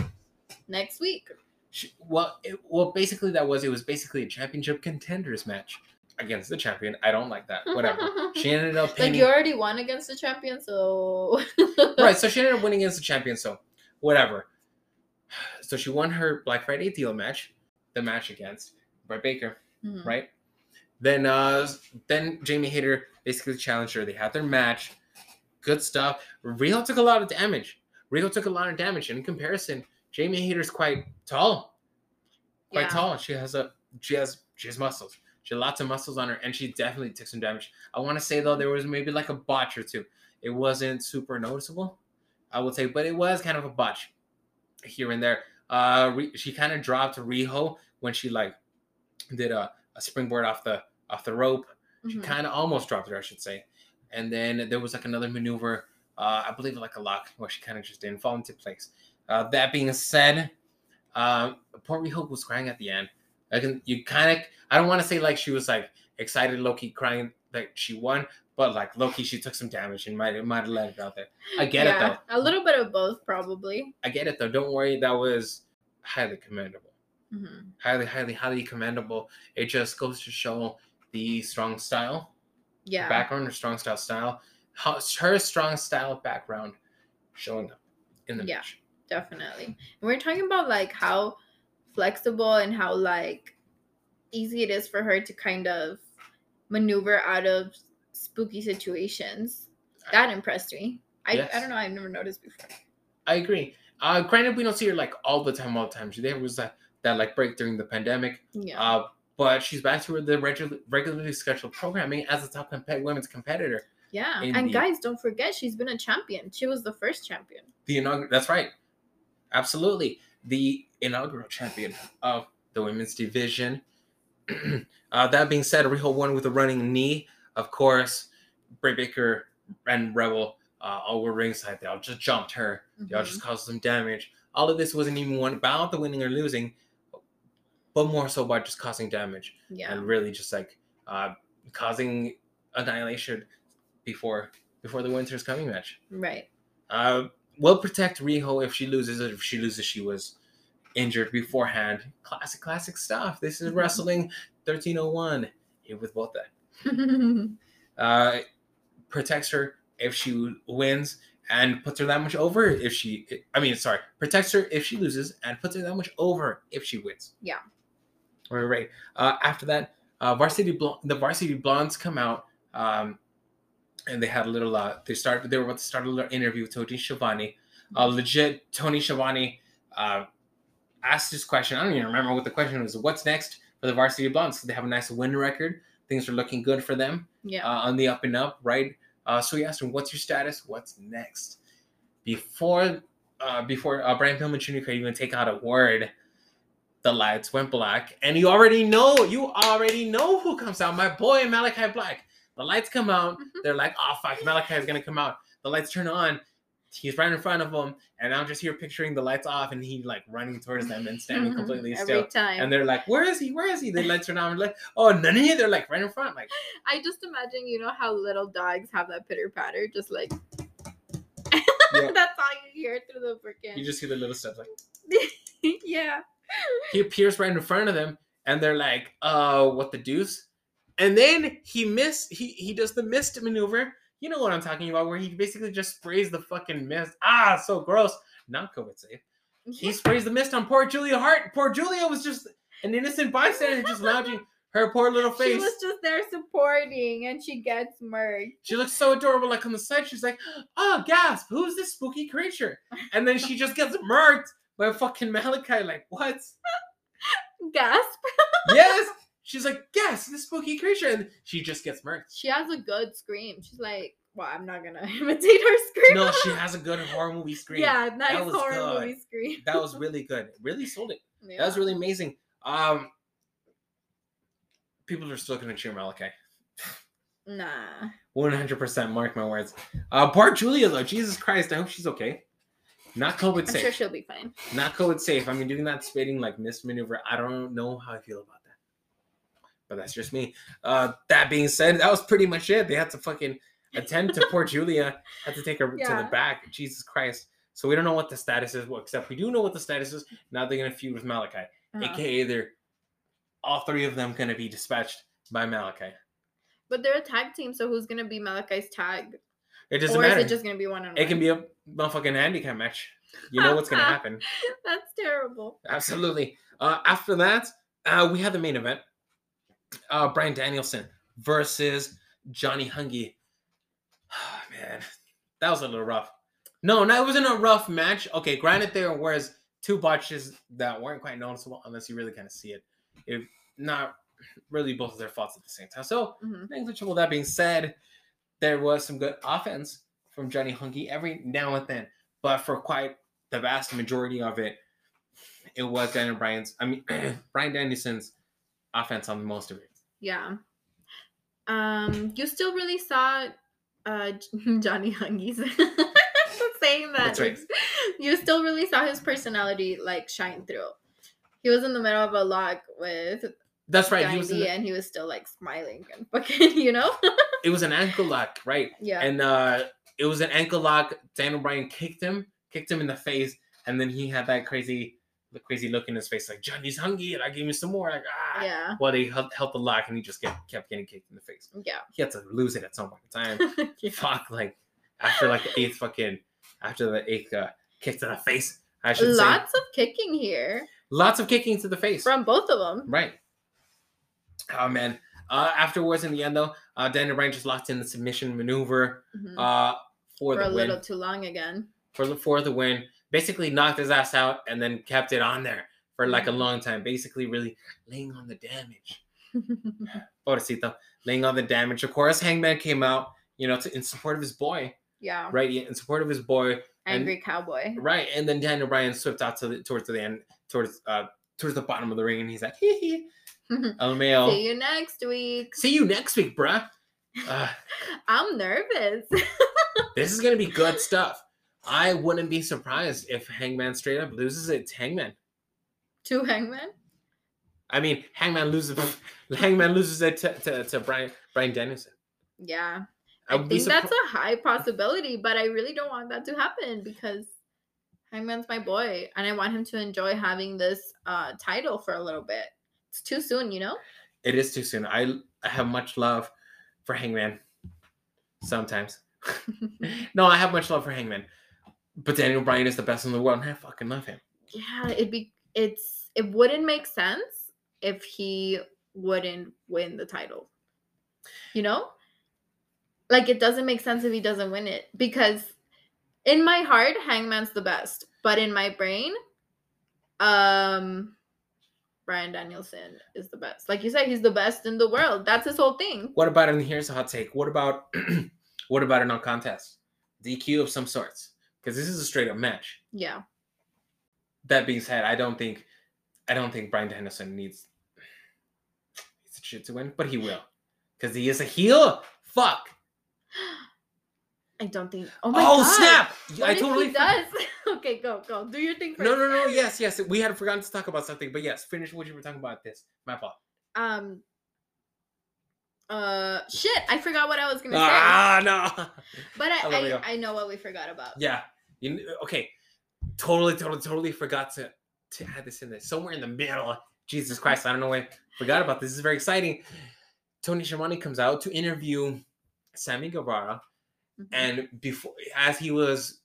[SPEAKER 2] next week.
[SPEAKER 1] She, well, it, well, basically that was it was basically a championship contenders match against the champion. I don't like that. Whatever. she ended up
[SPEAKER 2] like you already won against the champion, so
[SPEAKER 1] right, so she ended up winning against the champion. So whatever. So she won her Black Friday deal match, the match against Britt Baker.
[SPEAKER 2] Mhm.
[SPEAKER 1] Right. Then uh then Jamie Hayter basically challenged her. They had their match. Good stuff. Riho took a lot of damage. Riho took a lot of damage. In comparison, Jamie Hayter's quite tall. Quite
[SPEAKER 2] Yeah.
[SPEAKER 1] tall. She has a she has she has muscles. She has lots of muscles on her, and she definitely took some damage. I want to say though, there was maybe like a botch or two. It wasn't super noticeable, I would say, but it was kind of a botch here and there. Uh, she kind of dropped Riho when she like did a, a springboard off the off the rope. She
[SPEAKER 2] Mhm.
[SPEAKER 1] kind of almost dropped her, I should say. And then there was like another maneuver, uh, I believe like a lock, where she kind of just didn't fall into place. Uh, that being said, um, poor Riho was crying at the end. I can, you kind of, I don't want to say like she was like excited, Loki crying that she won, but like Loki, she took some damage and might might have let it out there. I get it though.
[SPEAKER 2] A little bit of both, probably.
[SPEAKER 1] I get it though. Don't worry, that was highly commendable
[SPEAKER 2] Mhm.
[SPEAKER 1] highly, highly, highly commendable. It just goes to show the strong style
[SPEAKER 2] Yeah.
[SPEAKER 1] background, or strong style style, how her strong style background showing up in the
[SPEAKER 2] Yeah.
[SPEAKER 1] match.
[SPEAKER 2] definitely and we're talking about like how flexible and how like easy it is for her to kind of maneuver out of spooky situations that impressed me i,
[SPEAKER 1] Yes.
[SPEAKER 2] I don't know i've never noticed before
[SPEAKER 1] I agree. Uh, granted, we don't see her like all the time, all the time. There was that that like break during the pandemic.
[SPEAKER 2] yeah
[SPEAKER 1] Uh, but she's back to the regular, regularly scheduled programming as a top compet- women's competitor.
[SPEAKER 2] yeah and
[SPEAKER 1] the-
[SPEAKER 2] guys don't forget she's been a champion she was the first champion
[SPEAKER 1] The inaugural. That's right. Absolutely. The inaugural champion of the women's division. uh, that being said, Riho won with a running knee. Of course, Bray Baker and Rebel uh, all were ringside. They all just jumped her. They all
[SPEAKER 2] Mhm.
[SPEAKER 1] just caused some damage. All of this wasn't even one about the winning or losing, but more so by just causing damage
[SPEAKER 2] yeah
[SPEAKER 1] and really just like uh, causing annihilation before before the winter's coming match.
[SPEAKER 2] right
[SPEAKER 1] Uh, will protect Riho if she loses. If she loses, she was injured beforehand. Classic, classic stuff. This is
[SPEAKER 2] Mhm.
[SPEAKER 1] wrestling 1301 here with Bota. Uh, protects her if she wins and puts her that much over if she. I mean, sorry, protects her if she loses and puts her that much over if she wins.
[SPEAKER 2] Yeah.
[SPEAKER 1] All right. Uh, after that, uh, varsity Bl- the varsity blondes come out. Um, and they had a little. Uh, they started. They were about to start a little interview with Tony Schiavone. Uh, legit, Tony Schiavone uh, asked this question. I don't even remember what the question was. What's next for the varsity blondes? They have a nice win record. Things are looking good for them
[SPEAKER 2] yeah
[SPEAKER 1] uh, on the up and up, right? Uh, so he asked him, "What's your status? What's next?" Before, uh, before uh, Brian Pillman Jr. could even take out a word, the lights went black, and you already know, you already know who comes out. My boy Malachi Black. The lights come out.
[SPEAKER 2] Mhm.
[SPEAKER 1] They're like, "Oh fuck, Malachi is gonna come out." The lights turn on. He's right in front of them, and I'm just here picturing the lights off, and he like running towards them and standing completely
[SPEAKER 2] every
[SPEAKER 1] still.
[SPEAKER 2] time
[SPEAKER 1] And they're like, "Where is he? Where is he?" The lights turn on. and like, "Oh, none of you." They're like right in front. Like,
[SPEAKER 2] i just imagine you know how little dogs have that pitter patter just like that's all you hear through the freaking
[SPEAKER 1] you just hear the little steps. Like,
[SPEAKER 2] yeah
[SPEAKER 1] he appears right in front of them, and they're like, "Uh, what the deuce?" And then he miss. He he does the mist maneuver. You know what I'm talking about, where he basically just sprays the fucking mist. Ah, so gross. Not COVID safe. He sprays the mist on poor Julia Hart. Poor Julia was just an innocent bystander, just lounging her poor little face.
[SPEAKER 2] She was just there supporting and she gets murked.
[SPEAKER 1] She looks so adorable, like on the side. She's like, "Oh, gasp! Who's this spooky creature?" And then she just gets murked by fucking Malachi. Like, what?
[SPEAKER 2] Gasp.
[SPEAKER 1] yes. She's like, "Yes, this spooky creature," and she just gets murked.
[SPEAKER 2] She has a good scream. She's like, well, I'm not gonna imitate her scream.
[SPEAKER 1] No, she has a good horror movie scream.
[SPEAKER 2] Yeah, nice horror
[SPEAKER 1] good.
[SPEAKER 2] movie scream.
[SPEAKER 1] That was really good. Really sold it.
[SPEAKER 2] Yeah.
[SPEAKER 1] That was really amazing. Um, people are still gonna cheer Malachi.
[SPEAKER 2] Nah.
[SPEAKER 1] One hundred percent. Mark my words. Uh, poor Julia though. Jesus Christ. I hope she's okay. Not COVID
[SPEAKER 2] I'm
[SPEAKER 1] safe.
[SPEAKER 2] sure she'll be fine.
[SPEAKER 1] Not COVID safe. I mean, doing that spitting like mist maneuver. I don't know how I feel about that. But that's just me. Uh, that being said, that was pretty much it. They had to fucking attend to poor Julia. Had to take her to the back. Jesus Christ. So we don't know what the status is. Well, except we do know what the status is. Now they're gonna feud with Malachi,
[SPEAKER 2] Uh-huh.
[SPEAKER 1] aka they're all three of them gonna be dispatched by Malachi.
[SPEAKER 2] But they're a tag team, so who's gonna be Malachi's tag?
[SPEAKER 1] It doesn't
[SPEAKER 2] or
[SPEAKER 1] matter.
[SPEAKER 2] is it just gonna be one on one?
[SPEAKER 1] it can be a motherfucking handicap match. You know what's gonna happen.
[SPEAKER 2] That's terrible.
[SPEAKER 1] Absolutely. Uh, after that, uh, we had the main event. uh, Bryan Danielson versus Johnny Hungee. man, that was a little rough. No, no, it wasn't a rough match. Okay, granted, there was two botches that weren't quite noticeable unless you really kind of see it. If not really both of their faults at the same time. So
[SPEAKER 2] Mhm.
[SPEAKER 1] negligible. That being said, there was some good offense from Johnny Hungee every now and then, but for quite the vast majority of it, it was Daniel Bryan's. I mean, Bryan Danielson's offense on most of it.
[SPEAKER 2] Yeah. Um, you still really saw uh Johnny Hungee's saying that.
[SPEAKER 1] That's right.
[SPEAKER 2] You still really saw his personality like shine through. He was in the middle of a log with
[SPEAKER 1] That's right. He was. The-
[SPEAKER 2] and he was still like smiling and fucking, you know?
[SPEAKER 1] It was an ankle lock, right?
[SPEAKER 2] yeah.
[SPEAKER 1] And uh it was an ankle lock. Daniel Bryan kicked him, kicked him in the face, and then he had that crazy, the crazy look in his face, like Johnny's hungry, and I gave me some more. Like ah.
[SPEAKER 2] yeah.
[SPEAKER 1] Well, they held, held the lock, and he just kept, kept getting kicked in the face.
[SPEAKER 2] Yeah.
[SPEAKER 1] He had to lose it at some point in time.
[SPEAKER 2] yeah.
[SPEAKER 1] Fuck, like after like the eighth fucking after the eighth uh, kick to the face, I should say.
[SPEAKER 2] Lots of kicking here
[SPEAKER 1] Lots of kicking to the face.
[SPEAKER 2] from both of them.
[SPEAKER 1] Right. Oh man. Uh, afterwards, in the end, though, uh, Daniel Bryan just locked in the submission maneuver
[SPEAKER 2] Mhm.
[SPEAKER 1] uh, for,
[SPEAKER 2] For
[SPEAKER 1] the
[SPEAKER 2] a
[SPEAKER 1] win.
[SPEAKER 2] little too long again.
[SPEAKER 1] For the for the win, basically knocked his ass out and then kept it on there for like a
[SPEAKER 2] Mhm.
[SPEAKER 1] long time. Basically, really laying on the damage. Pobrecito, laying on the damage. Of course, Hangman came out, you know, to, in support of his boy,
[SPEAKER 2] yeah.
[SPEAKER 1] right? In support of his boy, and-
[SPEAKER 2] Angry cowboy.
[SPEAKER 1] right? And then Daniel Bryan swept out to the towards the end, towards uh towards the bottom of the ring, and he's like, hee hee, LMAO.
[SPEAKER 2] See you next week.
[SPEAKER 1] See you next week, bruh. Uh,
[SPEAKER 2] I'm nervous.
[SPEAKER 1] this is gonna be good stuff. I wouldn't be surprised if Hangman straight up loses it. to Hangman.
[SPEAKER 2] to Hangman.
[SPEAKER 1] I mean, Hangman loses. Hangman loses it to, to, to Brian Brian Dennison.
[SPEAKER 2] Yeah.
[SPEAKER 1] I
[SPEAKER 2] I think that's a high possibility, but I really don't want that to happen because Hangman's my boy and I want him to enjoy having this uh title for a little bit. It's too soon, you know?
[SPEAKER 1] It is too soon. I I have much love for Hangman. Sometimes. no, I have much love for Hangman. But Daniel Bryan is the best in the world, and I fucking love him.
[SPEAKER 2] yeah, it'd be it's it wouldn't make sense if he wouldn't win the title. You know? Like it doesn't make sense if he doesn't win it because in my heart Hangman's the best, but in my brain um Bryan Danielson is the best. Like you said he's the best in the world. That's his whole thing.
[SPEAKER 1] What about and here's a hot take. What about what about a non contest? DQ of some sorts. Because this is a straight up match.
[SPEAKER 2] Yeah.
[SPEAKER 1] That being said, I don't think I don't think Bryan Danielson needs needs a shit to win, but he will. Because he is a heel. Fuck.
[SPEAKER 2] I don't think Oh my
[SPEAKER 1] oh
[SPEAKER 2] god.
[SPEAKER 1] snap!
[SPEAKER 2] What
[SPEAKER 1] I totally
[SPEAKER 2] he does. okay, go, go. Do your thing first.
[SPEAKER 1] No, no, no. Yes, yes. We had forgotten to talk about something, but yes, finish what you were talking about. This, my fault.
[SPEAKER 2] um uh shit i forgot what i was gonna say.
[SPEAKER 1] Ah, no.
[SPEAKER 2] but
[SPEAKER 1] I
[SPEAKER 2] i. I, I know what we forgot about
[SPEAKER 1] Yeah. You okay? Totally, totally, totally forgot to to add this in there somewhere in the middle. Jesus Christ! I don't know why. I Forgot about this. This is very exciting. Tony Schiavone comes out to interview Sammy Guevara,
[SPEAKER 2] Mhm.
[SPEAKER 1] and before as he was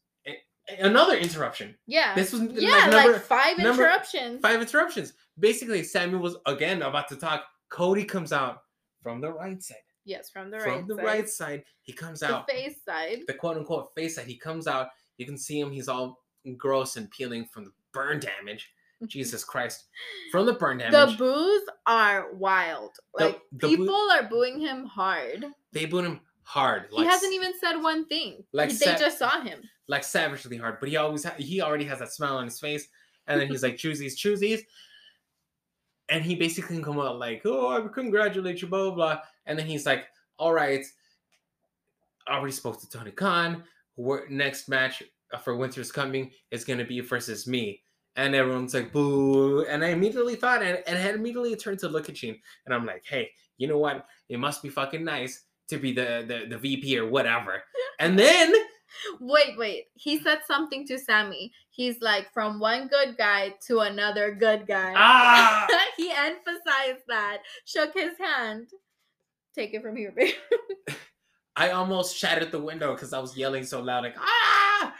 [SPEAKER 1] another interruption.
[SPEAKER 2] yeah
[SPEAKER 1] This was
[SPEAKER 2] yeah
[SPEAKER 1] like
[SPEAKER 2] like, five
[SPEAKER 1] number
[SPEAKER 2] interruptions
[SPEAKER 1] five interruptions. Basically, Sammy was again about to talk. Cody comes out from the right side.
[SPEAKER 2] yes from the
[SPEAKER 1] from
[SPEAKER 2] right From
[SPEAKER 1] the
[SPEAKER 2] side.
[SPEAKER 1] right side, he comes
[SPEAKER 2] the
[SPEAKER 1] out.
[SPEAKER 2] face side
[SPEAKER 1] the quote unquote face that he comes out, you can see him. He's all gross and peeling from the burn damage. Jesus Christ, from the burn damage.
[SPEAKER 2] the boos are wild like
[SPEAKER 1] the boo-
[SPEAKER 2] people are booing him hard
[SPEAKER 1] they booed him hard.
[SPEAKER 2] he hasn't even said one thing
[SPEAKER 1] like
[SPEAKER 2] they
[SPEAKER 1] sa-
[SPEAKER 2] just saw him
[SPEAKER 1] like savagely hard. But he always ha- he already has that smile on his face, and then he's like choosies, choosies, and he basically can come out like, oh, I congratulate you, blah blah, blah. and then he's like, all right, I already spoke to Tony Khan. We're, next match for Winter's Coming is gonna be versus me. And everyone's like, boo. And I immediately thought, and, and I immediately turned to look at Gene, and I'm like, hey, you know what? It must be fucking nice to be the, the, the VP or whatever. And then
[SPEAKER 2] wait wait he said something to sammy he's like from one good guy to another good guy
[SPEAKER 1] Ah!
[SPEAKER 2] he emphasized that, shook his hand. Take it from here, babe.
[SPEAKER 1] I almost shattered the window because I was yelling so loud, like ah,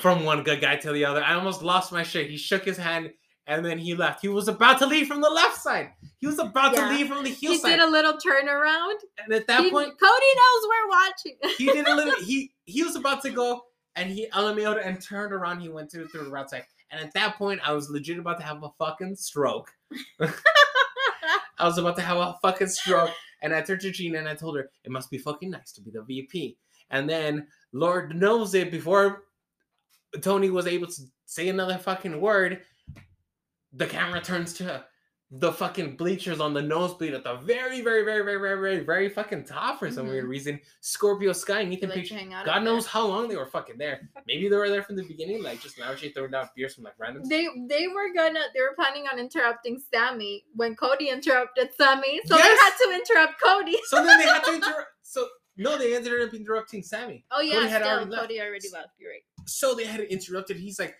[SPEAKER 1] from one good guy to the other. I almost lost my shit. He shook his hand, and then he left. He was about to leave from the left side. He was about
[SPEAKER 2] Yeah.
[SPEAKER 1] to leave from the heel
[SPEAKER 2] He
[SPEAKER 1] side.
[SPEAKER 2] He did a little turnaround.
[SPEAKER 1] and at that
[SPEAKER 2] He-
[SPEAKER 1] point,
[SPEAKER 2] Cody knows we're watching.
[SPEAKER 1] he did a little. He he was about to go, and he LMAO'd and turned around. He went to through the right side. And at that point, I was legit about to have a fucking stroke. I was about to have a fucking stroke. And I turned to Gina and I told her, it must be fucking nice to be the VP. And then, Lord knows it, before Tony was able to say another fucking word, the camera turns to the fucking bleachers on the nosebleed at the very, very, very, very, very, very, very fucking top for some
[SPEAKER 2] Mhm.
[SPEAKER 1] weird reason. Scorpio Sky and Ethan
[SPEAKER 2] Like
[SPEAKER 1] Page.
[SPEAKER 2] out
[SPEAKER 1] God
[SPEAKER 2] up there.
[SPEAKER 1] knows how long they were fucking there. Maybe they were there from the beginning, like just lavishly throwing down beers from like random.
[SPEAKER 2] They they were gonna they were planning on interrupting Sammy when Cody interrupted Sammy, so
[SPEAKER 1] Yes!
[SPEAKER 2] they had to interrupt Cody.
[SPEAKER 1] So then they had to interrupt. So no, they ended up interrupting Sammy.
[SPEAKER 2] Oh yeah,
[SPEAKER 1] Cody had
[SPEAKER 2] still
[SPEAKER 1] already left.
[SPEAKER 2] Cody already left. You're right.
[SPEAKER 1] so they had to interrupt. He's like,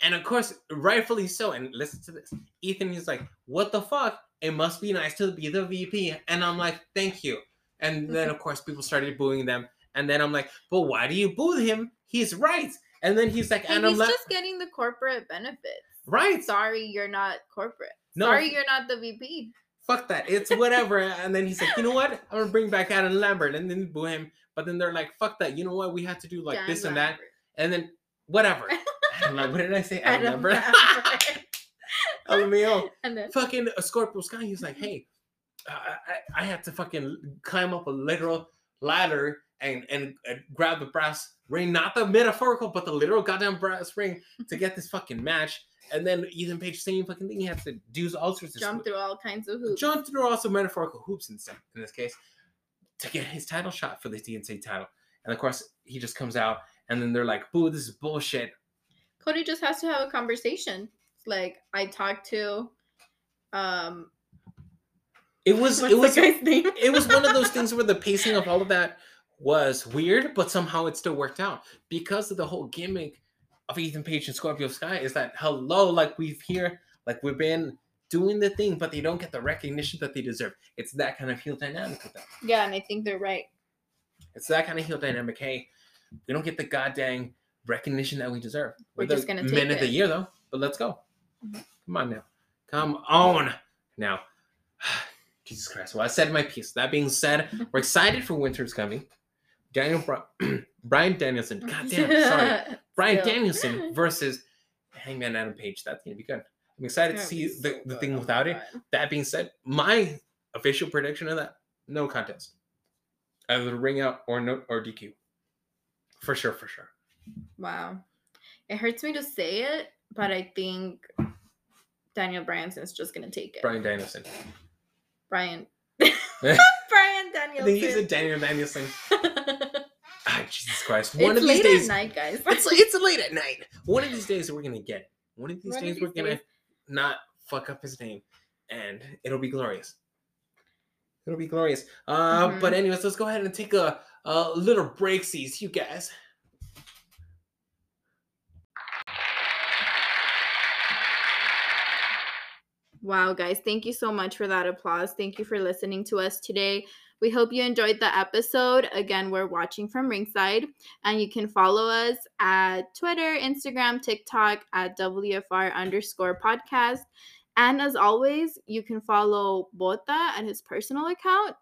[SPEAKER 1] and of course, rightfully so. And listen to this. Ethan is like, what the fuck? It must be nice to be the VP. And I'm like, thank you. And then mm-hmm. of course people started booing them. And then I'm like, but why do you boo him? He's right. And then he's like, and I'm
[SPEAKER 2] he's
[SPEAKER 1] like,
[SPEAKER 2] just getting the corporate benefits.
[SPEAKER 1] right.
[SPEAKER 2] Sorry, you're not corporate.
[SPEAKER 1] No.
[SPEAKER 2] Sorry, you're not the VP.
[SPEAKER 1] Fuck that. It's whatever. and then he's like, you know what? I'm gonna bring back Adam Lambert. And then boo him. But then they're like, fuck that. You know what? We have to do like
[SPEAKER 2] Dan
[SPEAKER 1] this and that.
[SPEAKER 2] Lambert.
[SPEAKER 1] And then whatever. Lambert. What did I say? Lambert.
[SPEAKER 2] Lambert.
[SPEAKER 1] LMAO.
[SPEAKER 2] and then
[SPEAKER 1] fucking a Scorpio Sky. He's like, hey, I, I, I had to fucking climb up a literal ladder and, and and grab the brass ring, not the metaphorical, but the literal goddamn brass ring to get this fucking match. And then Ethan Page, same fucking thing. He had to do all sorts of
[SPEAKER 2] jump through all kinds of hoops.
[SPEAKER 1] jump through also metaphorical hoops and stuff in this case to get his title shot for the TNT title. And of course, he just comes out, and then they're like, "Boo, this is bullshit."
[SPEAKER 2] Cody just has to have a conversation. It's like I talked to um
[SPEAKER 1] It was it was it was one of those things where the pacing of all of that was weird, but somehow it still worked out because of the whole gimmick of Ethan Page and Scorpio Sky is that hello, like we've here, like we've been doing the thing, but they don't get the recognition that they deserve. It's that kind of heel dynamic with them.
[SPEAKER 2] Yeah, and I think they're right.
[SPEAKER 1] It's that kind of heel dynamic. Hey, we don't get the goddamn recognition that we deserve.
[SPEAKER 2] We're
[SPEAKER 1] the
[SPEAKER 2] just gonna
[SPEAKER 1] men
[SPEAKER 2] take
[SPEAKER 1] of the year though. But let's go.
[SPEAKER 2] Mhm.
[SPEAKER 1] Come on now. Come on now. Jesus Christ. Well, I said my piece. That being said, we're excited for winter's coming. Daniel Bri- Bryan Danielson. God damn, sorry.
[SPEAKER 2] Bryan.
[SPEAKER 1] Danielson versus Hangman Adam Page. That's gonna be good. I'm excited to see the, the thing without it. That being said, my official prediction of that, no contest. Either ring out or no or DQ. For sure, for sure.
[SPEAKER 2] Wow. It hurts me to say it, but I think Daniel Branson's just gonna take it.
[SPEAKER 1] Bryan Danielson.
[SPEAKER 2] Bryan.
[SPEAKER 1] I
[SPEAKER 2] Bryan Danielson.
[SPEAKER 1] think he's a Daniel Danielson. Ah, Jesus Christ. One
[SPEAKER 2] it's
[SPEAKER 1] of these
[SPEAKER 2] late
[SPEAKER 1] days.
[SPEAKER 2] at night, guys.
[SPEAKER 1] It's, it's late at night. One of these days we're gonna get it. One of these
[SPEAKER 2] One of
[SPEAKER 1] days
[SPEAKER 2] these
[SPEAKER 1] we're gonna not fuck up his name. And it'll be glorious. It'll be glorious. Uh
[SPEAKER 2] Mhm.
[SPEAKER 1] but anyways, let's go ahead and take a, a little break, sees you guys.
[SPEAKER 2] Wow, guys, thank you so much for that applause. Thank you for listening to us today. We hope you enjoyed the episode. Again, we're watching from ringside, and you can follow us at Twitter, Instagram, TikTok at WFR underscore podcast. And as always, you can follow Bota at his personal account,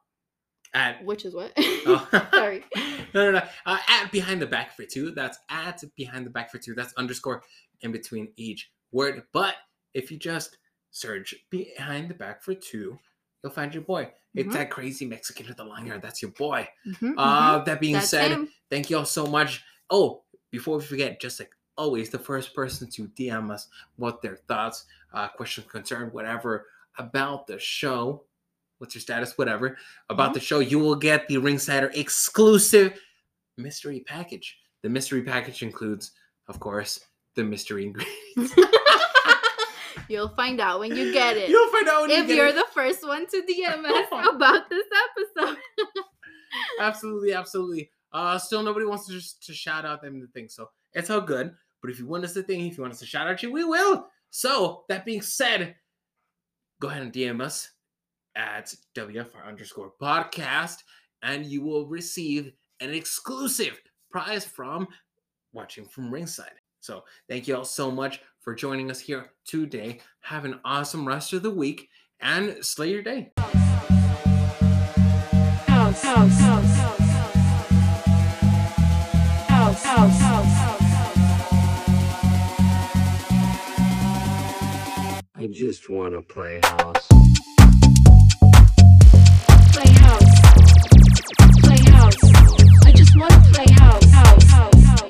[SPEAKER 1] At
[SPEAKER 2] which is what?
[SPEAKER 1] Oh.
[SPEAKER 2] Sorry.
[SPEAKER 1] no, no, no. Uh, at behind the back for two. That's at behind the back for two. That's underscore in between each word. But if you just search behind the back for two, you'll find your boy. It's
[SPEAKER 2] Mhm.
[SPEAKER 1] that crazy Mexican with the long hair. That's your boy.
[SPEAKER 2] Mhm,
[SPEAKER 1] Uh,
[SPEAKER 2] mhm.
[SPEAKER 1] that being
[SPEAKER 2] That's
[SPEAKER 1] said,
[SPEAKER 2] him.
[SPEAKER 1] thank you all so much. Oh, before we forget, just like always, the first person to DM us what their thoughts, uh, question, concern, whatever about the show, what's your status, whatever about
[SPEAKER 2] Mhm.
[SPEAKER 1] the show, you will get the Ringsider exclusive mystery package. The mystery package includes, of course, the mystery ingredients.
[SPEAKER 2] You'll find out when you get it.
[SPEAKER 1] You'll find out when you
[SPEAKER 2] if you're the first one to DM us about this episode.
[SPEAKER 1] absolutely, absolutely. Uh, still nobody wants to just to shout out them the thing, so it's all good. But if you want us to thing, if you want us to shout out you, we will. So that being said, go ahead and DM us at WFR underscore podcast, and you will receive an exclusive prize from watching from ringside. So thank you all so much for joining us here today. Have an awesome rest of the week and slay your day.
[SPEAKER 4] House, house, house, house, house, house.
[SPEAKER 5] I just want to play house.
[SPEAKER 2] Play house. Play house. I just want to
[SPEAKER 5] play house.